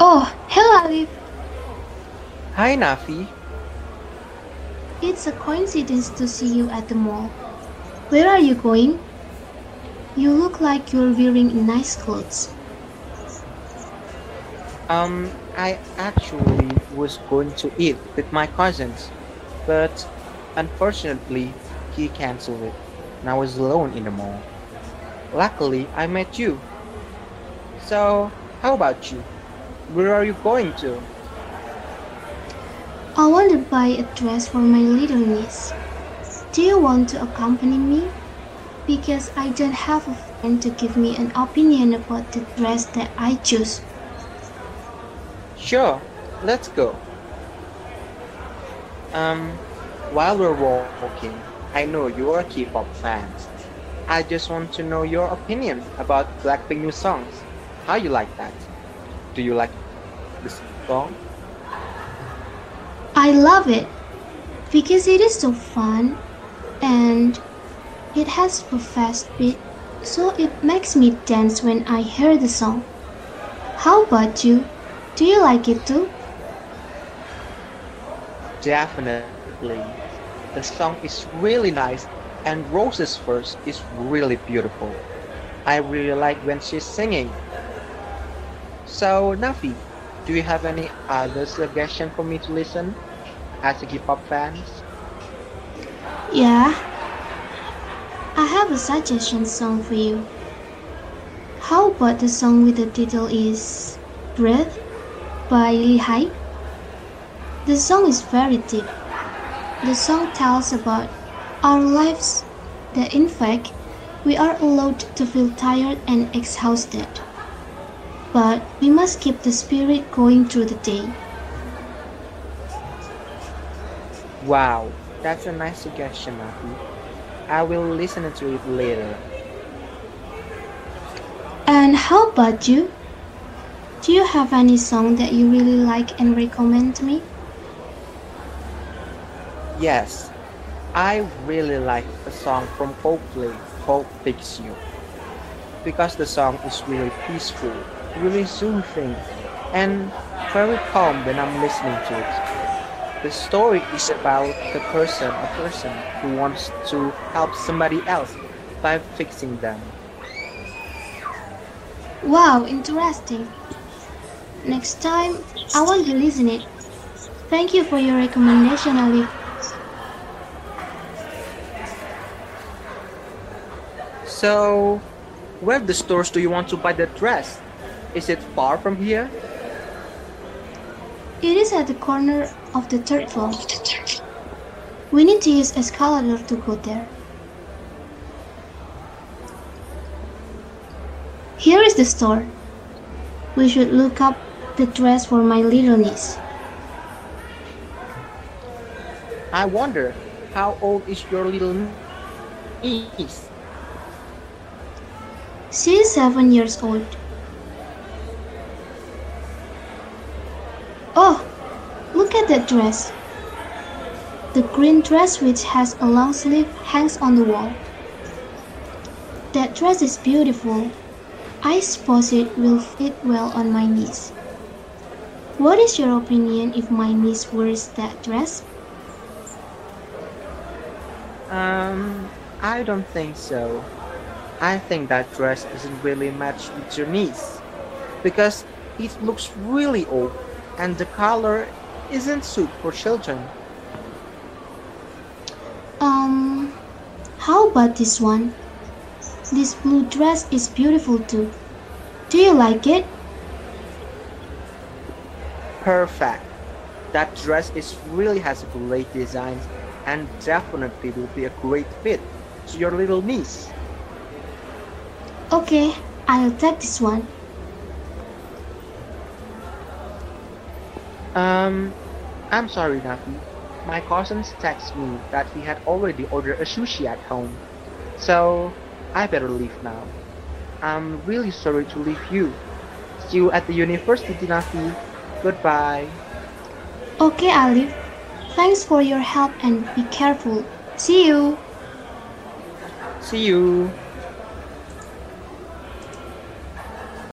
Oh, hello Alif. Hi, Nafi. It's a coincidence to see you at the mall. Where are you going? You look like you're wearing nice clothes. Um, I actually was going to eat with my cousins, but unfortunately, he canceled it, and I was alone in the mall. Luckily, I met you. So, how about you? Where are you going to? I want to buy a dress for my little niece. Do you want to accompany me? Because I don't have a friend to give me an opinion about the dress that I choose. Sure, let's go. Um, while we're walking, I know you're a K-pop fan. I just want to know your opinion about Blackpink new songs. How you like that? Do you like this song? I love it because it is so fun and it has a fast beat so it makes me dance when I hear the song. How about you? Do you like it too? Definitely. The song is really nice and Rose's verse is really beautiful. I really like when she's singing. So, Nafi, do you have any other suggestion for me to listen as a K-pop fan? Yeah. I have a suggestion song for you. How about the song with the title is Breath by Hype? The song is very deep. The song tells about our lives that in fact we are allowed to feel tired and exhausted. But we must keep the spirit going through the day. Wow, that's a nice suggestion, Nafi. I will listen to it later. And how about you? Do you have any song that you really like and recommend to me? Yes, I really like a song from Coldplay called Fix You. Because the song is really peaceful, really soothing, and very calm when I'm listening to it. The story is about the person, a person who wants to help somebody else by fixing them. Wow, interesting. Next time, I want to listen it. Thank you for your recommendation, Ali. So, where the stores do you want to buy the dress? Is it far from here? It is at the corner of the third floor. We need to use escalator to go there. Here is the store. We should look up the dress for my little niece. I wonder, how old is your little niece? She is seven years old. Dress. The green dress which has a long sleeve hangs on the wall. That dress is beautiful. I suppose it will fit well on my niece. What is your opinion if my niece wears that dress? Um, I don't think so. I think that dress doesn't really match with your niece because it looks really old and the color isn't suit for children. Um, how about this one? This blue dress is beautiful too. Do you like it? Perfect. That dress is really has great designs and definitely will be a great fit to your little niece. Okay, I'll take this one. Um, I'm sorry, Nafi. My cousins text me that he had already ordered a sushi at home. So, I better leave now. I'm really sorry to leave you. See you at the university, Nafi. Goodbye. Okay, Alif. Thanks for your help and be careful. See you. See you.